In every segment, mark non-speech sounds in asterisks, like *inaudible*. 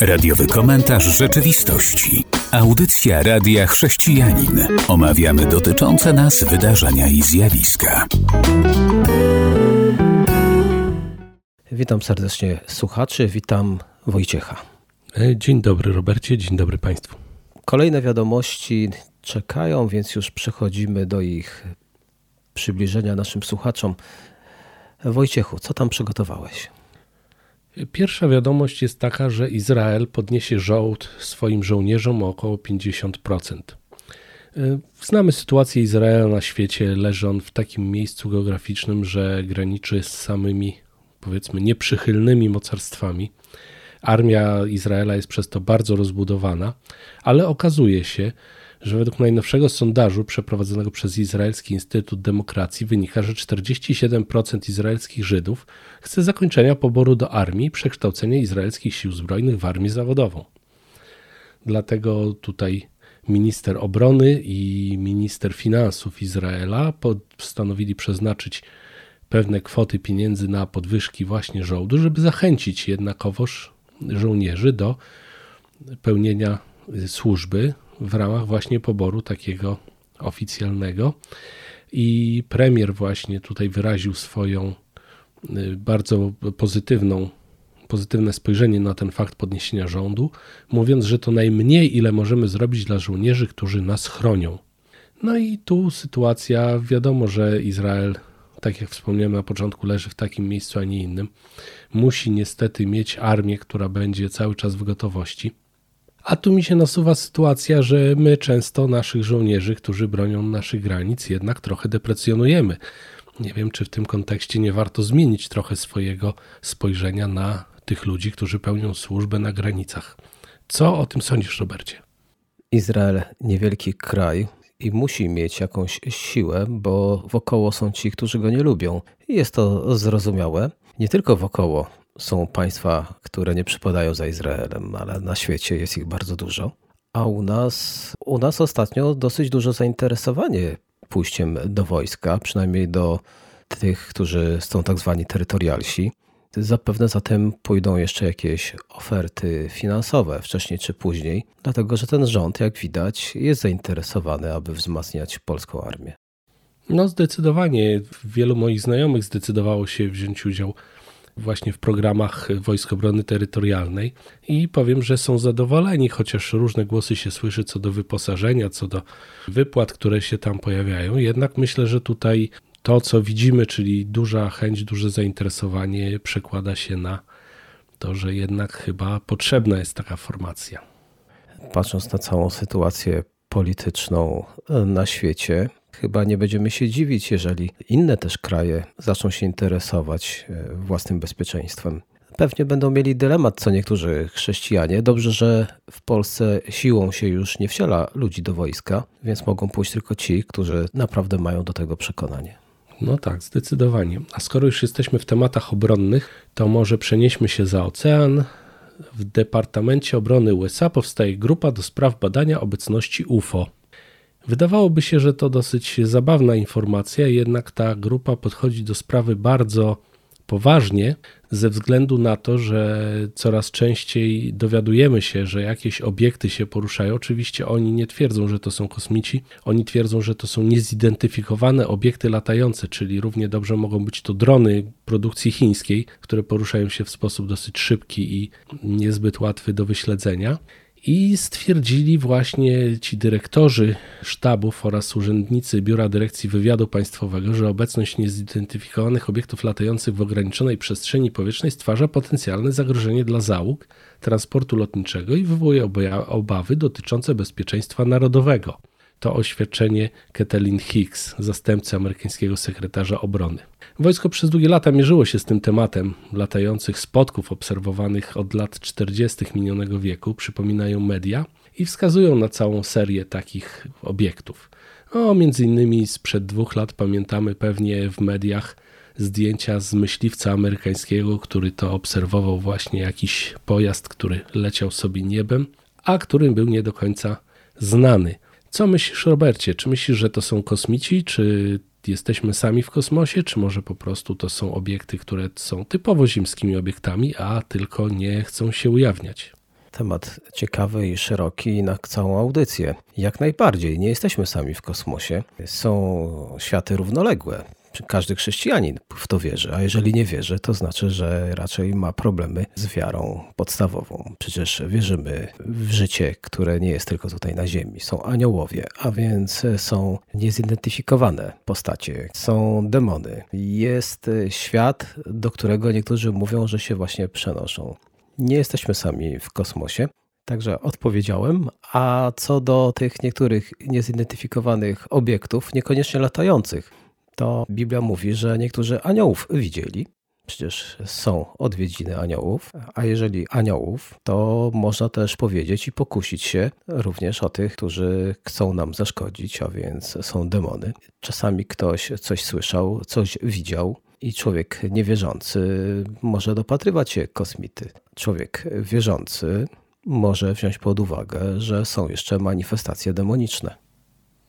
Radiowy komentarz rzeczywistości. Audycja Radia Chrześcijanin. Omawiamy dotyczące nas wydarzenia i zjawiska. Witam serdecznie słuchaczy, witam Wojciecha. E, dzień dobry Robercie, dzień dobry Państwu. Kolejne wiadomości czekają, więc już przechodzimy do ich przybliżenia naszym słuchaczom. Wojciechu, co tam przygotowałeś? Pierwsza wiadomość jest taka, że Izrael podniesie żołd swoim żołnierzom o około 50%. E, znamy sytuację Izraela na świecie. Leży on w takim miejscu geograficznym, że graniczy z samymi, powiedzmy, nieprzychylnymi mocarstwami. Armia Izraela jest przez to bardzo rozbudowana, ale okazuje się, że według najnowszego sondażu przeprowadzonego przez Izraelski Instytut Demokracji wynika, że 47% izraelskich Żydów chce zakończenia poboru do armii i przekształcenia izraelskich sił zbrojnych w armię zawodową. Dlatego tutaj minister obrony i minister finansów Izraela postanowili przeznaczyć pewne kwoty pieniędzy na podwyżki właśnie żołdu, żeby zachęcić jednakowoż żołnierzy do pełnienia służby w ramach właśnie poboru takiego oficjalnego. I premier właśnie tutaj wyraził swoją y, bardzo pozytywną, pozytywne spojrzenie na ten fakt podniesienia rządu, mówiąc, że to najmniej, ile możemy zrobić dla żołnierzy, którzy nas chronią. No i tu sytuacja, wiadomo, że Izrael, tak jak wspomniałem na początku, leży w takim miejscu, a nie innym. Musi niestety mieć armię, która będzie cały czas w gotowości. A tu mi się nasuwa sytuacja, że my często naszych żołnierzy, którzy bronią naszych granic, jednak trochę deprecjonujemy. Nie wiem, czy w tym kontekście nie warto zmienić trochę swojego spojrzenia na tych ludzi, którzy pełnią służbę na granicach. Co o tym sądzisz, Robercie? Izrael niewielki kraj i musi mieć jakąś siłę, bo wokoło są ci, którzy go nie lubią. Jest to zrozumiałe. Nie tylko wokoło są państwa, które nie przypadają za Izraelem, ale na świecie jest ich bardzo dużo. A u nas, u nas ostatnio dosyć duże zainteresowanie pójściem do wojska, przynajmniej do tych, którzy są tak zwani terytorialsi. Zapewne za tym pójdą jeszcze jakieś oferty finansowe, wcześniej czy później, dlatego że ten rząd, jak widać, jest zainteresowany, aby wzmacniać polską armię. No, zdecydowanie. Wielu moich znajomych zdecydowało się wziąć udział właśnie w programach Wojsk Obrony Terytorialnej i powiem, że są zadowoleni, chociaż różne głosy się słyszy co do wyposażenia, co do wypłat, które się tam pojawiają. Jednak myślę, że tutaj to, co widzimy, czyli duża chęć, duże zainteresowanie, przekłada się na to, że jednak chyba potrzebna jest taka formacja. Patrząc na całą sytuację polityczną na świecie, Chyba nie będziemy się dziwić, jeżeli inne też kraje zaczną się interesować e, własnym bezpieczeństwem. Pewnie będą mieli dylemat, co niektórzy chrześcijanie. Dobrze, że w Polsce siłą się już nie wsiela ludzi do wojska, więc mogą pójść tylko ci, którzy naprawdę mają do tego przekonanie. No tak, zdecydowanie. A skoro już jesteśmy w tematach obronnych, to może przenieśmy się za ocean. W Departamencie Obrony USA powstaje grupa do spraw badania obecności UFO. Wydawałoby się, że to dosyć zabawna informacja, jednak ta grupa podchodzi do sprawy bardzo poważnie, ze względu na to, że coraz częściej dowiadujemy się, że jakieś obiekty się poruszają. Oczywiście oni nie twierdzą, że to są kosmici, oni twierdzą, że to są niezidentyfikowane obiekty latające, czyli równie dobrze mogą być to drony produkcji chińskiej, które poruszają się w sposób dosyć szybki i niezbyt łatwy do wyśledzenia. I stwierdzili właśnie ci dyrektorzy sztabów oraz urzędnicy Biura Dyrekcji Wywiadu Państwowego, że obecność niezidentyfikowanych obiektów latających w ograniczonej przestrzeni powietrznej stwarza potencjalne zagrożenie dla załóg transportu lotniczego i wywołuje obawy dotyczące bezpieczeństwa narodowego. To oświadczenie Kathleen Hicks, zastępcy amerykańskiego sekretarza obrony. Wojsko przez długie lata mierzyło się z tym tematem latających spotków obserwowanych od lat 40. minionego wieku, przypominają media i wskazują na całą serię takich obiektów. O, między innymi sprzed dwóch lat pamiętamy pewnie w mediach zdjęcia z myśliwca amerykańskiego, który to obserwował właśnie jakiś pojazd, który leciał sobie niebem, a który był nie do końca znany. Co myślisz, Robercie? Czy myślisz, że to są kosmici, czy jesteśmy sami w kosmosie, czy może po prostu to są obiekty, które są typowo ziemskimi obiektami, a tylko nie chcą się ujawniać. Temat ciekawy i szeroki na całą audycję. Jak najbardziej, nie jesteśmy sami w kosmosie. Są światy równoległe. Każdy chrześcijanin w to wierzy, a jeżeli nie wierzy, to znaczy, że raczej ma problemy z wiarą podstawową. Przecież wierzymy w życie, które nie jest tylko tutaj na Ziemi. Są aniołowie, a więc są niezidentyfikowane postacie, są demony. Jest świat, do którego niektórzy mówią, że się właśnie przenoszą. Nie jesteśmy sami w kosmosie. Także odpowiedziałem. A co do tych niektórych niezidentyfikowanych obiektów, niekoniecznie latających, to Biblia mówi, że niektórzy aniołów widzieli. Przecież są odwiedziny aniołów, a jeżeli aniołów, to można też powiedzieć i pokusić się również o tych, którzy chcą nam zaszkodzić, a więc są demony. Czasami ktoś coś słyszał, coś widział, i człowiek niewierzący może dopatrywać się kosmity. Człowiek wierzący może wziąć pod uwagę, że są jeszcze manifestacje demoniczne.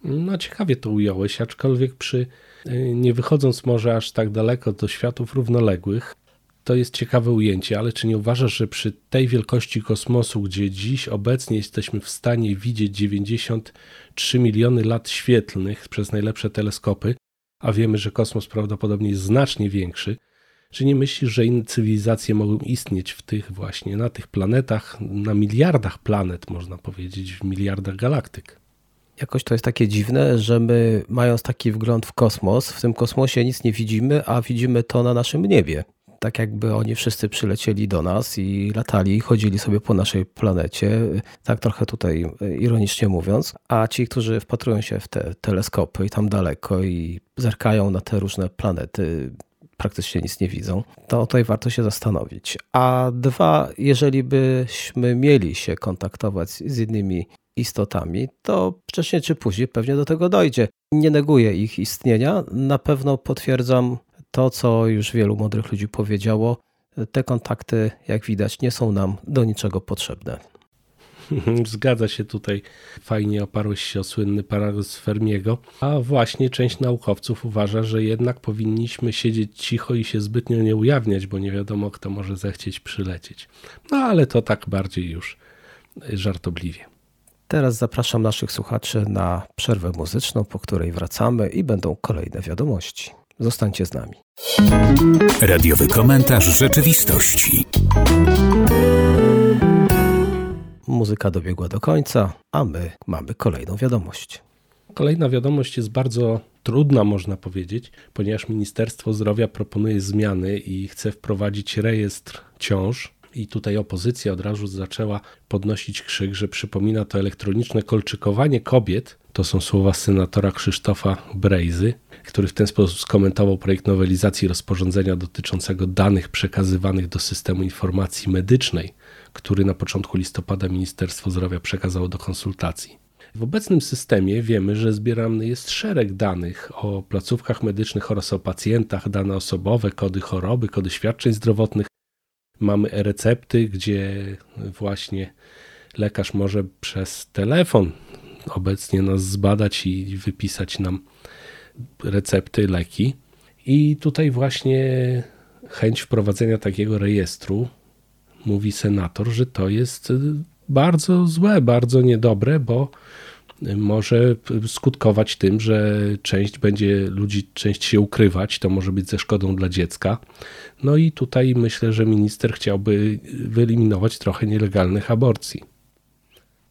No ciekawie to ująłeś, aczkolwiek przy y, nie wychodząc może aż tak daleko do światów równoległych, to jest ciekawe ujęcie, ale czy nie uważasz, że przy tej wielkości kosmosu, gdzie dziś obecnie jesteśmy w stanie widzieć 93 miliony lat świetlnych przez najlepsze teleskopy, a wiemy, że kosmos prawdopodobnie jest znacznie większy, czy nie myślisz, że inne cywilizacje mogą istnieć w tych właśnie, na tych planetach, na miliardach planet, można powiedzieć, w miliardach galaktyk? Jakoś to jest takie dziwne, że my, mając taki wgląd w kosmos, w tym kosmosie nic nie widzimy, a widzimy to na naszym niebie. Tak jakby oni wszyscy przylecieli do nas i latali, chodzili sobie po naszej planecie, tak trochę tutaj ironicznie mówiąc, a ci, którzy wpatrują się w te teleskopy i tam daleko i zerkają na te różne planety, praktycznie nic nie widzą, to tutaj warto się zastanowić. A dwa, jeżeli byśmy mieli się kontaktować z innymi istotami, to wcześniej czy później pewnie do tego dojdzie. Nie neguję ich istnienia, na pewno potwierdzam to, co już wielu mądrych ludzi powiedziało. Te kontakty, jak widać, nie są nam do niczego potrzebne. *laughs* Zgadza się tutaj. Fajnie oparłeś się o słynny paradoks Fermiego. A właśnie część naukowców uważa, że jednak powinniśmy siedzieć cicho i się zbytnio nie ujawniać, bo nie wiadomo, kto może zechcieć przylecieć. No ale to tak bardziej już żartobliwie. Teraz zapraszam naszych słuchaczy na przerwę muzyczną, po której wracamy i będą kolejne wiadomości. Zostańcie z nami. Radiowy komentarz rzeczywistości. Muzyka dobiegła do końca, a my mamy kolejną wiadomość. Kolejna wiadomość jest bardzo trudna, można powiedzieć, ponieważ Ministerstwo Zdrowia proponuje zmiany i chce wprowadzić rejestr ciąż i tutaj opozycja od razu zaczęła podnosić krzyk, że przypomina to elektroniczne kolczykowanie kobiet. To są słowa senatora Krzysztofa Brejzy, który w ten sposób skomentował projekt nowelizacji rozporządzenia dotyczącego danych przekazywanych do systemu informacji medycznej, który na początku listopada Ministerstwo Zdrowia przekazało do konsultacji. W obecnym systemie wiemy, że zbierany jest szereg danych o placówkach medycznych oraz o pacjentach, dane osobowe, kody choroby, kody świadczeń zdrowotnych, mamy e-recepty, gdzie właśnie lekarz może przez telefon obecnie nas zbadać i wypisać nam recepty, leki. I tutaj właśnie chęć wprowadzenia takiego rejestru, mówi senator, że to jest bardzo złe, bardzo niedobre, bo może skutkować tym, że część będzie ludzi, część się ukrywać, to może być ze szkodą dla dziecka. No i tutaj myślę, że minister chciałby wyeliminować trochę nielegalnych aborcji.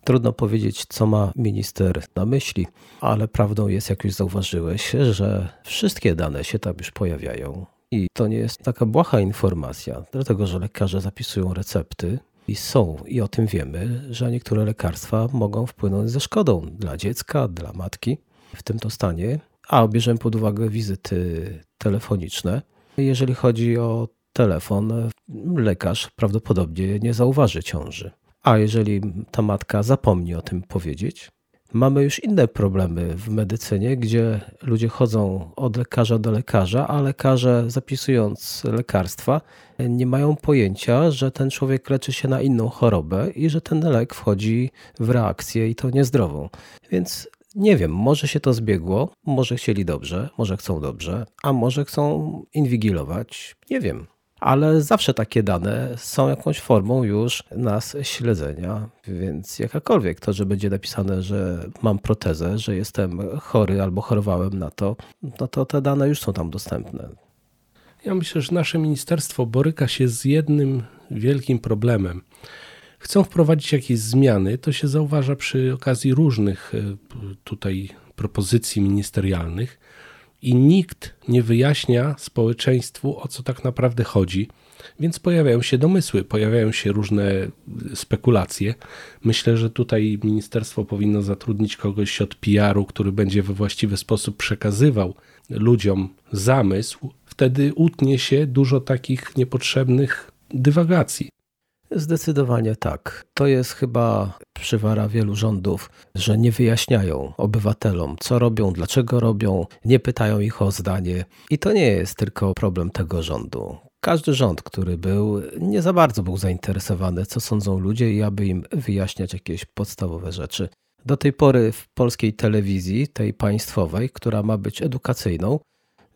Trudno powiedzieć, co ma minister na myśli, ale prawdą jest, jak już zauważyłeś, że wszystkie dane się tam już pojawiają. I to nie jest taka błaha informacja, dlatego że lekarze zapisują recepty, i są, i o tym wiemy, że niektóre lekarstwa mogą wpłynąć ze szkodą dla dziecka, dla matki w tym to stanie, a bierzemy pod uwagę wizyty telefoniczne. Jeżeli chodzi o telefon, lekarz prawdopodobnie nie zauważy ciąży. A jeżeli ta matka zapomni o tym powiedzieć, Mamy już inne problemy w medycynie, gdzie ludzie chodzą od lekarza do lekarza, a lekarze zapisując lekarstwa nie mają pojęcia, że ten człowiek leczy się na inną chorobę i że ten lek wchodzi w reakcję i to niezdrową. Więc Nie wiem, może się to zbiegło, może chcieli dobrze, może chcą dobrze, a może chcą inwigilować, nie wiem. Ale zawsze takie dane są jakąś formą już nas śledzenia, więc jakakolwiek to, że będzie napisane, że mam protezę, że jestem chory albo chorowałem na to, no to te dane już są tam dostępne. Ja myślę, że nasze ministerstwo boryka się z jednym wielkim problemem. Chcą wprowadzić jakieś zmiany, to się zauważa przy okazji różnych e, tutaj propozycji ministerialnych i nikt nie wyjaśnia społeczeństwu, o co tak naprawdę chodzi. Więc pojawiają się domysły, pojawiają się różne spekulacje. Myślę, że tutaj ministerstwo powinno zatrudnić kogoś od PR-u, który będzie we właściwy sposób przekazywał ludziom zamysł. Wtedy utnie się dużo takich niepotrzebnych dywagacji. Zdecydowanie tak. To jest chyba przywara wielu rządów, że nie wyjaśniają obywatelom, co robią, dlaczego robią, nie pytają ich o zdanie. I to nie jest tylko problem tego rządu. Każdy rząd, który był, nie za bardzo był zainteresowany, co sądzą ludzie i aby im wyjaśniać jakieś podstawowe rzeczy. Do tej pory w polskiej telewizji, tej państwowej, która ma być edukacyjną,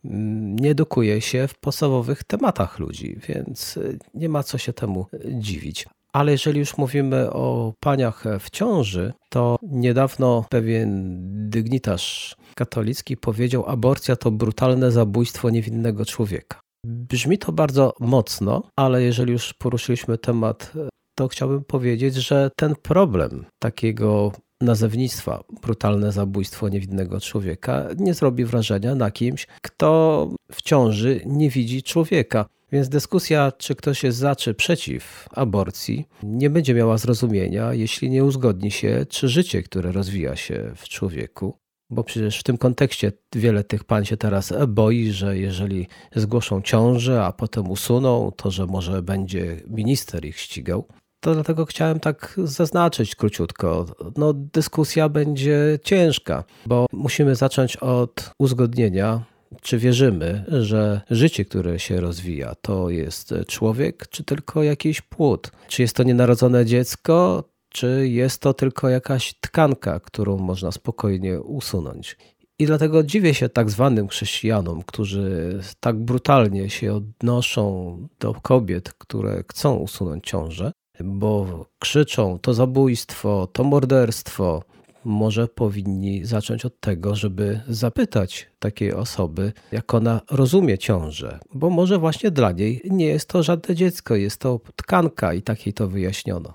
nie edukuje się w podstawowych tematach ludzi, więc nie ma co się temu dziwić. Ale jeżeli już mówimy o paniach w ciąży, to niedawno pewien dygnitarz katolicki powiedział: Aborcja to brutalne zabójstwo niewinnego człowieka. Brzmi to bardzo mocno, ale jeżeli już poruszyliśmy temat, to chciałbym powiedzieć, że ten problem takiego nazewnictwa brutalne zabójstwo niewinnego człowieka nie zrobi wrażenia na kimś, kto w ciąży nie widzi człowieka. Więc dyskusja, czy ktoś jest za czy przeciw aborcji, nie będzie miała zrozumienia, jeśli nie uzgodni się, czy życie, które rozwija się w człowieku, bo przecież w tym kontekście wiele tych pań się teraz boi, że jeżeli zgłoszą ciążę, a potem usuną, to że może będzie minister ich ścigał. To dlatego chciałem tak zaznaczyć króciutko. No, dyskusja będzie ciężka, bo musimy zacząć od uzgodnienia, czy wierzymy, że życie, które się rozwija, to jest człowiek, czy tylko jakiś płód? Czy jest to nienarodzone dziecko, czy jest to tylko jakaś tkanka, którą można spokojnie usunąć? I dlatego dziwię się tak zwanym chrześcijanom, którzy tak brutalnie się odnoszą do kobiet, które chcą usunąć ciążę, bo krzyczą to zabójstwo, to morderstwo. Może powinni zacząć od tego, żeby zapytać takiej osoby, jak ona rozumie ciążę, bo może właśnie dla niej nie jest to żadne dziecko, jest to tkanka i takiej to wyjaśniono.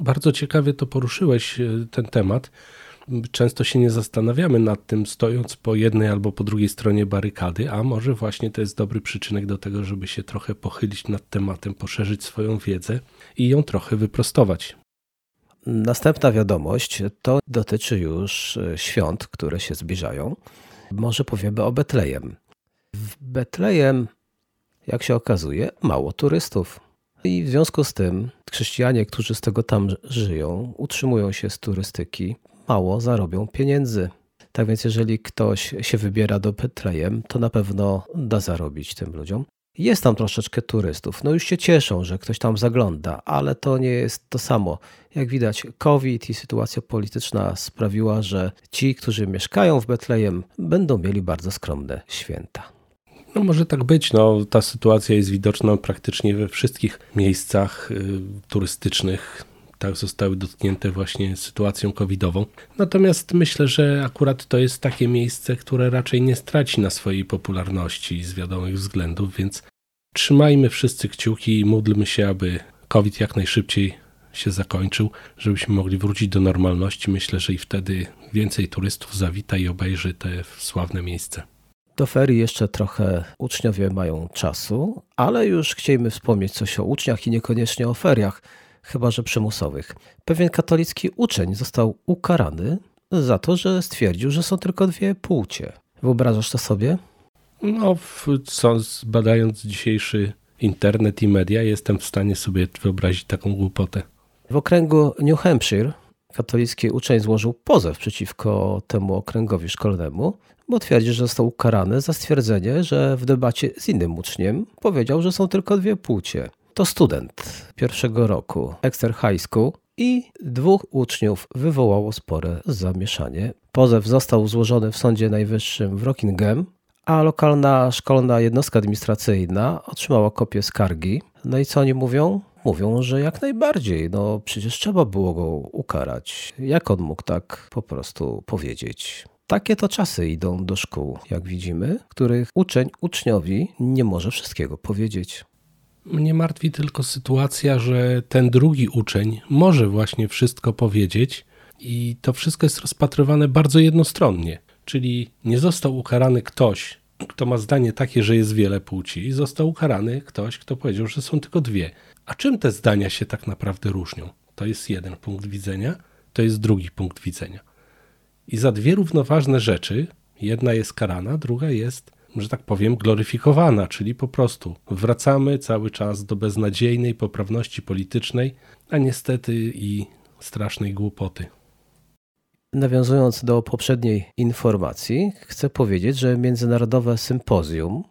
Bardzo ciekawie to poruszyłeś e, ten temat często się nie zastanawiamy nad tym, stojąc po jednej albo po drugiej stronie barykady, a może właśnie to jest dobry przyczynek do tego, żeby się trochę pochylić nad tematem, poszerzyć swoją wiedzę i ją trochę wyprostować. Następna wiadomość to dotyczy już e, świąt, które się zbliżają. Może powiemy o Betlejem. W Betlejem, jak się okazuje, mało turystów. I w związku z tym chrześcijanie, którzy z tego tam żyją, utrzymują się z turystyki, mało zarobią pieniędzy. Tak więc jeżeli ktoś się wybiera do Betlejem, to na pewno da zarobić tym ludziom. Jest tam troszeczkę turystów. No już się cieszą, że ktoś tam zagląda, ale to nie jest to samo. Jak widać, COVID i sytuacja polityczna sprawiła, że ci, którzy mieszkają w Betlejem, będą mieli bardzo skromne święta. No może tak być. No, ta sytuacja jest widoczna praktycznie we wszystkich miejscach y, turystycznych tak zostały dotknięte właśnie sytuacją covidową. Natomiast myślę, że akurat to jest takie miejsce, które raczej nie straci na swojej popularności z wiadomych względów, więc trzymajmy wszyscy kciuki i módlmy się, aby COVID jak najszybciej się zakończył, żebyśmy mogli wrócić do normalności. Myślę, że i wtedy więcej turystów zawita i obejrzy te sławne miejsce. Do ferii jeszcze trochę uczniowie mają czasu, ale już chcielibyśmy wspomnieć coś o uczniach i niekoniecznie o feriach chyba że przymusowych. Pewien katolicki uczeń został ukarany za to, że stwierdził, że są tylko dwie płcie. Wyobrażasz to sobie? No, co, badając dzisiejszy internet i media, jestem w stanie sobie wyobrazić taką głupotę. W okręgu New Hampshire katolicki uczeń złożył pozew przeciwko temu okręgowi szkolnemu, bo twierdzi, że został ukarany za stwierdzenie, że w debacie z innym uczniem powiedział, że są tylko dwie płcie to student pierwszego roku Exeter High School i dwóch uczniów wywołało spore zamieszanie. Pozew został złożony w Sądzie Najwyższym w Rockingham, a lokalna szkolna jednostka administracyjna otrzymała kopię skargi. No i co oni mówią? Mówią, że jak najbardziej, no przecież trzeba było go ukarać. Jak on mógł tak po prostu powiedzieć? Takie to czasy idą do szkół, jak widzimy, których uczeń uczniowi nie może wszystkiego powiedzieć. Mnie martwi tylko sytuacja, że ten drugi uczeń może właśnie wszystko powiedzieć i to wszystko jest rozpatrywane bardzo jednostronnie. Czyli nie został ukarany ktoś, kto ma zdanie takie, że jest wiele płci, został ukarany ktoś, kto powiedział, że są tylko dwie. A czym te zdania się tak naprawdę różnią? To jest jeden punkt widzenia, to jest drugi punkt widzenia. I za dwie równoważne rzeczy, jedna jest karana, druga jest, że tak powiem, gloryfikowana, czyli po prostu wracamy cały czas do beznadziejnej poprawności politycznej, a niestety i strasznej głupoty. Nawiązując do poprzedniej informacji, chcę powiedzieć, że Międzynarodowe Sympozjum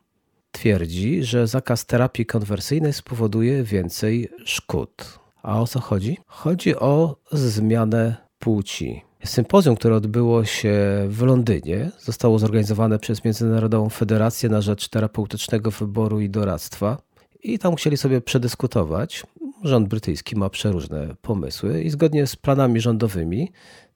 twierdzi, że zakaz terapii konwersyjnej spowoduje więcej szkód. A o co chodzi? Chodzi o zmianę płci. Sympozjum, które odbyło się w Londynie, zostało zorganizowane przez Międzynarodową Federację na Rzecz Terapeutycznego Wyboru i Doradztwa. I tam chcieli sobie przedyskutować. Rząd brytyjski ma przeróżne pomysły i zgodnie z planami rządowymi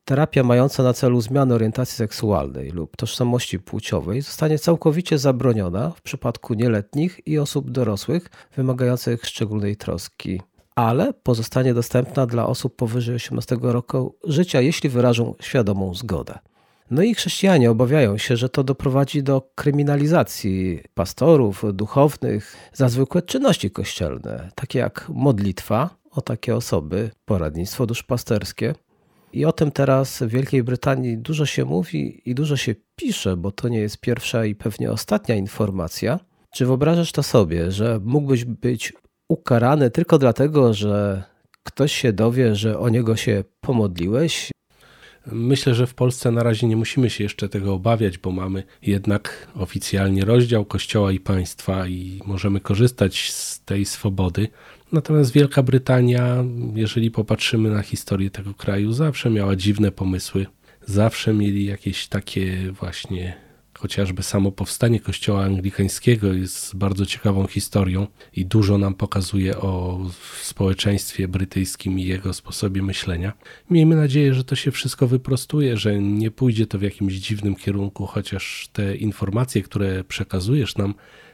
terapia mająca na celu zmianę orientacji seksualnej lub tożsamości płciowej zostanie całkowicie zabroniona w przypadku nieletnich i osób dorosłych wymagających szczególnej troski ale pozostanie dostępna dla osób powyżej 18 roku życia, jeśli wyrażą świadomą zgodę. No i chrześcijanie obawiają się, że to doprowadzi do kryminalizacji pastorów, duchownych za zwykłe czynności kościelne, takie jak modlitwa o takie osoby, poradnictwo duszpasterskie. I o tym teraz w Wielkiej Brytanii dużo się mówi i dużo się pisze, bo to nie jest pierwsza i pewnie ostatnia informacja. Czy wyobrażasz to sobie, że mógłbyś być ukarany tylko dlatego, że ktoś się dowie, że o niego się pomodliłeś? Myślę, że w Polsce na razie nie musimy się jeszcze tego obawiać, bo mamy jednak oficjalnie rozdział Kościoła i państwa i możemy korzystać z tej swobody. Natomiast Wielka Brytania, jeżeli popatrzymy na historię tego kraju, zawsze miała dziwne pomysły. Zawsze mieli jakieś takie właśnie Chociażby samo powstanie Kościoła Anglikańskiego jest bardzo ciekawą historią i dużo nam pokazuje o społeczeństwie brytyjskim i jego sposobie myślenia. Miejmy nadzieję, że to się wszystko wyprostuje, że nie pójdzie to w jakimś dziwnym kierunku, chociaż te informacje, które przekazujesz nam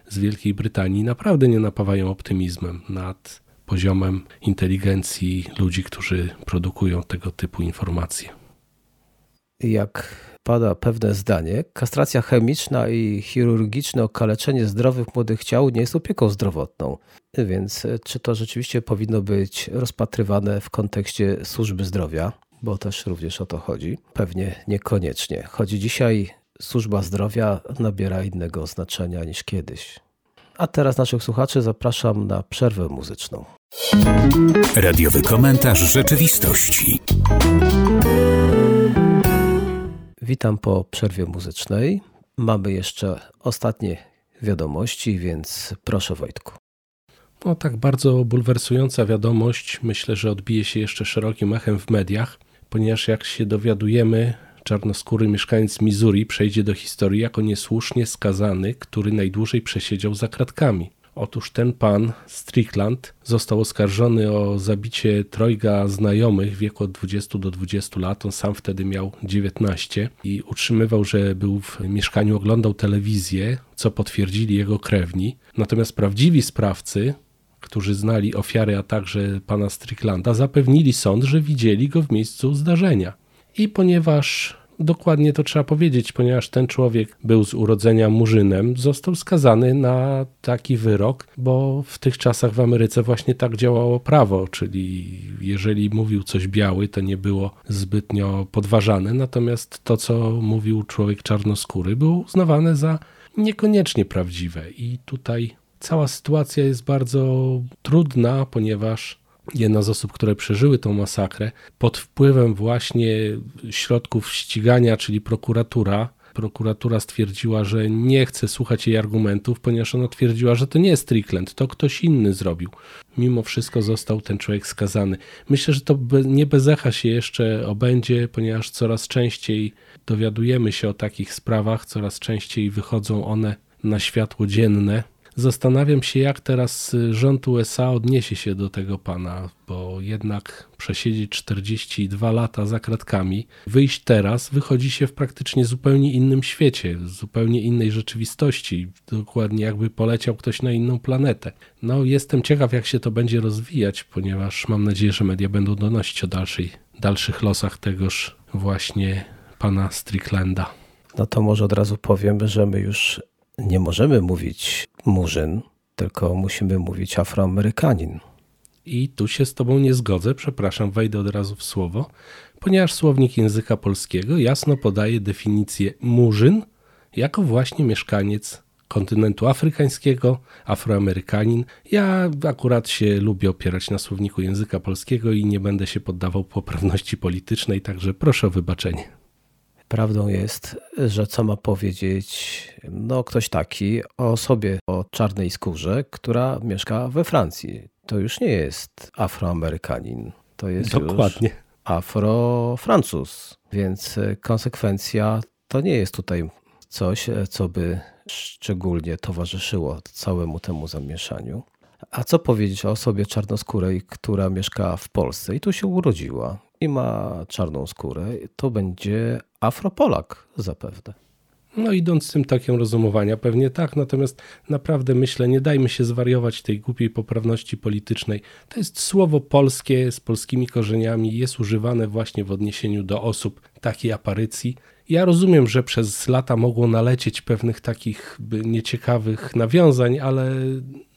z Wielkiej Brytanii, naprawdę nie napawają optymizmem nad poziomem inteligencji ludzi, którzy produkują tego typu informacje. Jak pada pewne zdanie, kastracja chemiczna i chirurgiczne okaleczenie zdrowych młodych ciał nie jest opieką zdrowotną. Więc e, czy to rzeczywiście powinno być rozpatrywane w kontekście służby zdrowia? Bo też również o to chodzi. Pewnie niekoniecznie. Chodzi dzisiaj służba zdrowia nabiera innego znaczenia niż kiedyś. A teraz naszych słuchaczy zapraszam na przerwę muzyczną. Radiowy komentarz rzeczywistości. Witam po przerwie muzycznej. Mamy jeszcze ostatnie wiadomości, więc proszę Wojtku. No tak bardzo bulwersująca wiadomość, myślę, że odbije się jeszcze szerokim echem w mediach, ponieważ jak się dowiadujemy, czarnoskóry mieszkaniec Missouri przejdzie do historii jako niesłusznie skazany, który najdłużej przesiedział za kratkami. Otóż ten pan Strickland został oskarżony o zabicie trojga znajomych w wieku od 20 do 20 lat. On sam wtedy miał 19 i utrzymywał, że był w mieszkaniu, oglądał telewizję, co potwierdzili jego krewni. Natomiast prawdziwi sprawcy, którzy znali ofiary, a także pana Stricklanda, zapewnili sąd, że widzieli go w miejscu zdarzenia. I ponieważ dokładnie to trzeba powiedzieć, ponieważ ten człowiek był z urodzenia murzynem, został skazany na taki wyrok, bo w tych czasach w Ameryce właśnie tak działało prawo, czyli jeżeli mówił coś biały, to nie było zbytnio podważane, natomiast to, co mówił człowiek czarnoskóry, było uznawane za niekoniecznie prawdziwe. I tutaj cała sytuacja jest bardzo trudna, ponieważ jedna z osób, które przeżyły tą masakrę, pod wpływem właśnie środków ścigania, czyli prokuratura, prokuratura stwierdziła, że nie chce słuchać jej argumentów, ponieważ ona twierdziła, że to nie jest Strickland, to ktoś inny zrobił. Mimo wszystko został ten człowiek skazany. Myślę, że to nie bez echa się jeszcze obędzie, ponieważ coraz częściej dowiadujemy się o takich sprawach, coraz częściej wychodzą one na światło dzienne. Zastanawiam się, jak teraz rząd USA odniesie się do tego pana, bo jednak przesiedzieć 42 lata za kratkami, wyjść teraz, wychodzi się w praktycznie zupełnie innym świecie, zupełnie innej rzeczywistości, dokładnie jakby poleciał ktoś na inną planetę. No, jestem ciekaw, jak się to będzie rozwijać, ponieważ mam nadzieję, że media będą donosić o dalszej, dalszych losach tegoż właśnie pana Stricklanda. No to może od razu powiem, że my już nie możemy mówić murzyn, tylko musimy mówić afroamerykanin. I tu się z Tobą nie zgodzę, przepraszam, wejdę od razu w słowo, ponieważ słownik języka polskiego jasno podaje definicję murzyn jako właśnie mieszkaniec kontynentu afrykańskiego, afroamerykanin. Ja akurat się lubię opierać na słowniku języka polskiego i nie będę się poddawał poprawności politycznej, także proszę o wybaczenie. Prawdą jest, że co ma powiedzieć no, ktoś taki o osobie o czarnej skórze, która mieszka we Francji. To już nie jest Afroamerykanin, to jest Dokładnie. już Afrofrancuz. Więc konsekwencja to nie jest tutaj coś, co by szczególnie towarzyszyło całemu temu zamieszaniu. A co powiedzieć o osobie czarnoskórej, która mieszka w Polsce i tu się urodziła i ma czarną skórę? To będzie Afropolak zapewne. No idąc tym takiem rozumowania, pewnie tak, natomiast naprawdę myślę, nie dajmy się zwariować tej głupiej poprawności politycznej. To jest słowo polskie z polskimi korzeniami, jest używane właśnie w odniesieniu do osób takiej aparycji. Ja rozumiem, że przez lata mogło nalecieć pewnych takich nieciekawych nawiązań, ale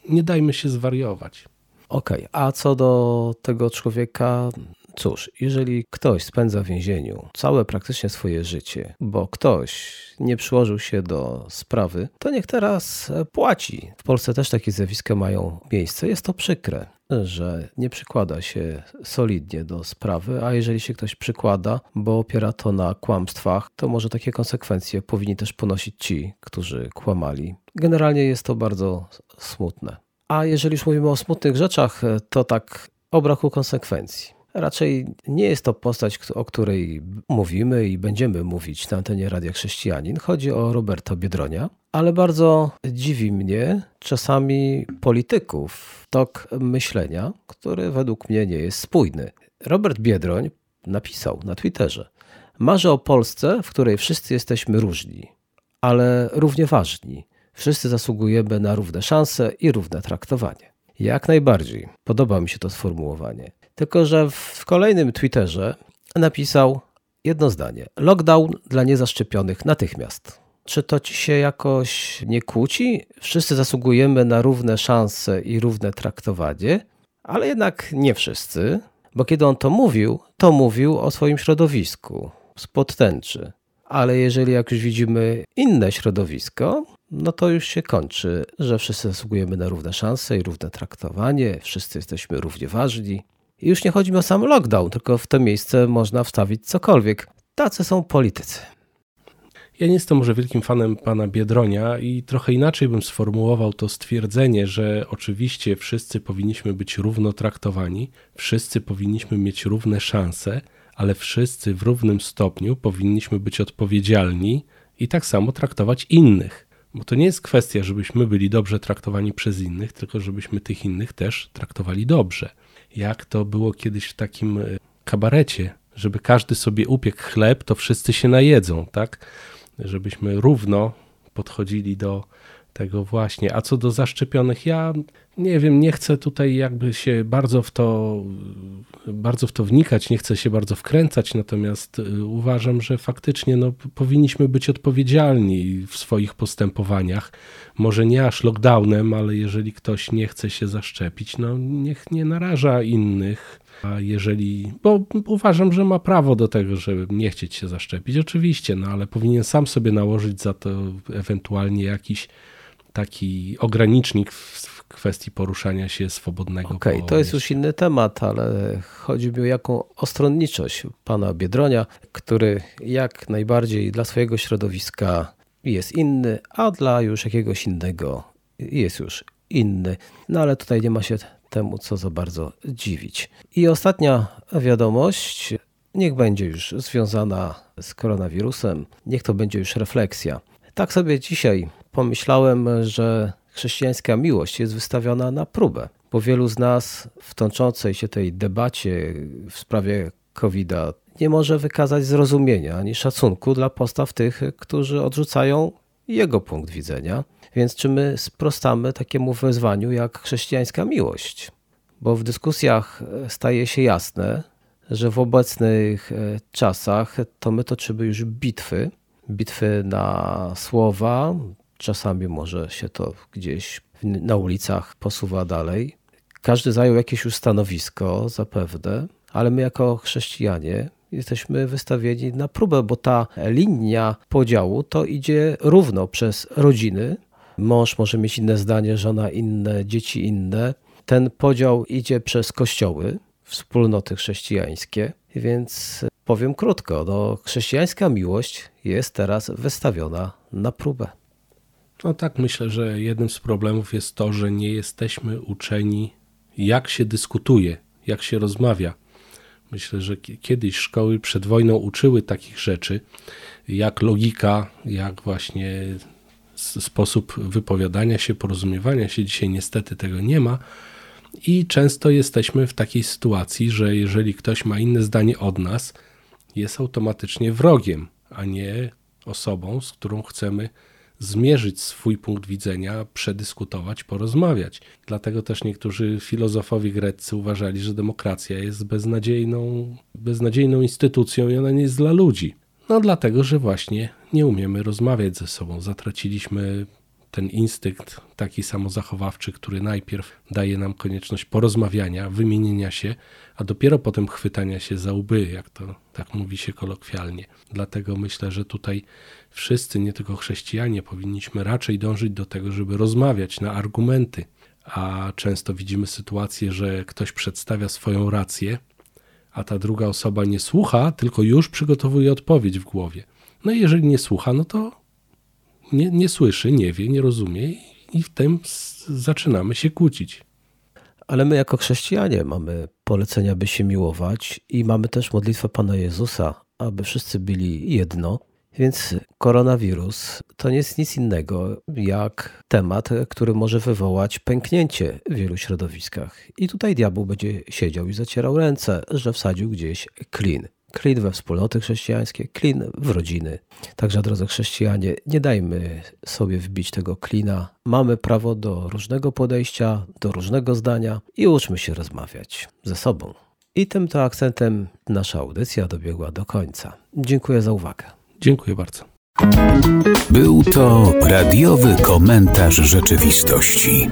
nie dajmy się zwariować. Okej, okay. a co do tego człowieka, Cóż, jeżeli ktoś spędza w więzieniu całe praktycznie swoje życie, bo ktoś nie przyłożył się do sprawy, to niech teraz płaci. W Polsce też takie zjawiska mają miejsce. Jest to przykre, że nie przykłada się solidnie do sprawy, a jeżeli się ktoś przykłada, bo opiera to na kłamstwach, to może takie konsekwencje powinni też ponosić ci, którzy kłamali. Generalnie jest to bardzo smutne. A jeżeli już mówimy o smutnych rzeczach, to tak o braku konsekwencji. Raczej nie jest to postać, o której mówimy i będziemy mówić na antenie Radia Chrześcijanin. Chodzi o Roberta Biedronia, ale bardzo dziwi mnie czasami polityków tok myślenia, który według mnie nie jest spójny. Robert Biedroń napisał na Twitterze: Marzę o Polsce, w której wszyscy jesteśmy różni, ale równie ważni. Wszyscy zasługujemy na równe szanse i równe traktowanie. Jak najbardziej podoba mi się to sformułowanie. Tylko, że w kolejnym Twitterze napisał jedno zdanie: Lockdown dla niezaszczepionych natychmiast. Czy to ci się jakoś nie kłóci? Wszyscy zasługujemy na równe szanse i równe traktowanie, ale jednak nie wszyscy, bo kiedy on to mówił, to mówił o swoim środowisku spod tęczy. Ale jeżeli jak już widzimy inne środowisko, no to już się kończy, że wszyscy zasługujemy na równe szanse i równe traktowanie, wszyscy jesteśmy równie ważni. I już nie chodzi mi o sam lockdown, tylko w to miejsce można wstawić cokolwiek. Tacy są politycy. Ja nie jestem może wielkim fanem pana Biedronia i trochę inaczej bym sformułował to stwierdzenie, że oczywiście wszyscy powinniśmy być równo traktowani, wszyscy powinniśmy mieć równe szanse, ale wszyscy w równym stopniu powinniśmy być odpowiedzialni i tak samo traktować innych. Bo to nie jest kwestia, żebyśmy byli dobrze traktowani przez innych, tylko żebyśmy tych innych też traktowali dobrze jak to było kiedyś w takim e, kabarecie, żeby każdy sobie upiekł chleb, to wszyscy się najedzą, tak? Żebyśmy równo podchodzili do tego właśnie. A co do zaszczepionych, ja nie wiem, nie chcę tutaj jakby się bardzo w to, bardzo w to wnikać, nie chcę się bardzo wkręcać, natomiast y, uważam, że faktycznie no, powinniśmy być odpowiedzialni w swoich postępowaniach. Może nie aż lockdownem, ale jeżeli ktoś nie chce się zaszczepić, no niech nie naraża innych. A jeżeli, bo uważam, że ma prawo do tego, żeby nie chcieć się zaszczepić, oczywiście, no ale powinien sam sobie nałożyć za to ewentualnie jakiś taki ogranicznik w kwestii poruszania się swobodnego. Okej, okay, to jest już inny temat, ale chodzi mi o jaką ostronniczość pana Biedronia, który jak najbardziej dla swojego środowiska jest inny, a dla już jakiegoś innego jest już inny. No ale tutaj nie ma się temu co za bardzo dziwić. I ostatnia wiadomość, niech będzie już związana z koronawirusem, niech to będzie już refleksja. Tak sobie dzisiaj pomyślałem, że chrześcijańska miłość jest wystawiona na próbę, bo wielu z nas w toczącej się tej debacie w sprawie COVID-a nie może wykazać zrozumienia ani szacunku dla postaw tych, którzy odrzucają jego punkt widzenia. Więc czy my sprostamy takiemu wezwaniu jak chrześcijańska miłość? Bo w dyskusjach staje się jasne, że w obecnych czasach to my toczymy już bitwy, bitwy na słowa, czasami może się to gdzieś na ulicach posuwa dalej. Każdy zajął jakieś już stanowisko, zapewne, ale my jako chrześcijanie jesteśmy wystawieni na próbę, bo ta linia podziału to idzie równo przez rodziny. Mąż może mieć inne zdanie, żona inne, dzieci inne. Ten podział idzie przez kościoły, wspólnoty chrześcijańskie, więc powiem krótko, no, chrześcijańska miłość jest teraz wystawiona na próbę. No tak, myślę, że jednym z problemów jest to, że nie jesteśmy uczeni, jak się dyskutuje, jak się rozmawia. Myślę, że kiedyś szkoły przed wojną uczyły takich rzeczy, jak logika, jak właśnie sposób wypowiadania się, porozumiewania się. Dzisiaj niestety tego nie ma. I często jesteśmy w takiej sytuacji, że jeżeli ktoś ma inne zdanie od nas, jest automatycznie wrogiem, a nie osobą, z którą chcemy zmierzyć swój punkt widzenia, przedyskutować, porozmawiać. Dlatego też niektórzy filozofowie greccy uważali, że demokracja jest beznadziejną, beznadziejną instytucją i ona nie jest dla ludzi. No dlatego, że właśnie nie umiemy rozmawiać ze sobą. Zatraciliśmy ten instynkt taki samozachowawczy, który najpierw daje nam konieczność porozmawiania, wymienienia się, a dopiero potem chwytania się za łby, jak to tak mówi się kolokwialnie. Dlatego myślę, że tutaj wszyscy, nie tylko chrześcijanie, powinniśmy raczej dążyć do tego, żeby rozmawiać na argumenty, a często widzimy sytuację, że ktoś przedstawia swoją rację, a ta druga osoba nie słucha, tylko już przygotowuje odpowiedź w głowie. No i jeżeli nie słucha, no to nie, nie słyszy, nie wie, nie rozumie i w tym zaczynamy się kłócić. Ale my jako chrześcijanie mamy polecenia, by się miłować i mamy też modlitwę Pana Jezusa, aby wszyscy byli jedno. Więc koronawirus to nie jest nic innego jak temat, który może wywołać pęknięcie w wielu środowiskach. I tutaj diabeł będzie siedział i zacierał ręce, że wsadził gdzieś klin klin we wspólnoty chrześcijańskie, klin w rodziny. Także, drodzy chrześcijanie, nie dajmy sobie wbić tego klina. Mamy prawo do różnego podejścia, do różnego zdania i uczmy się rozmawiać ze sobą. I tym to akcentem nasza audycja dobiegła do końca. Dziękuję za uwagę. Dziękuję bardzo. Był to radiowy komentarz rzeczywistości.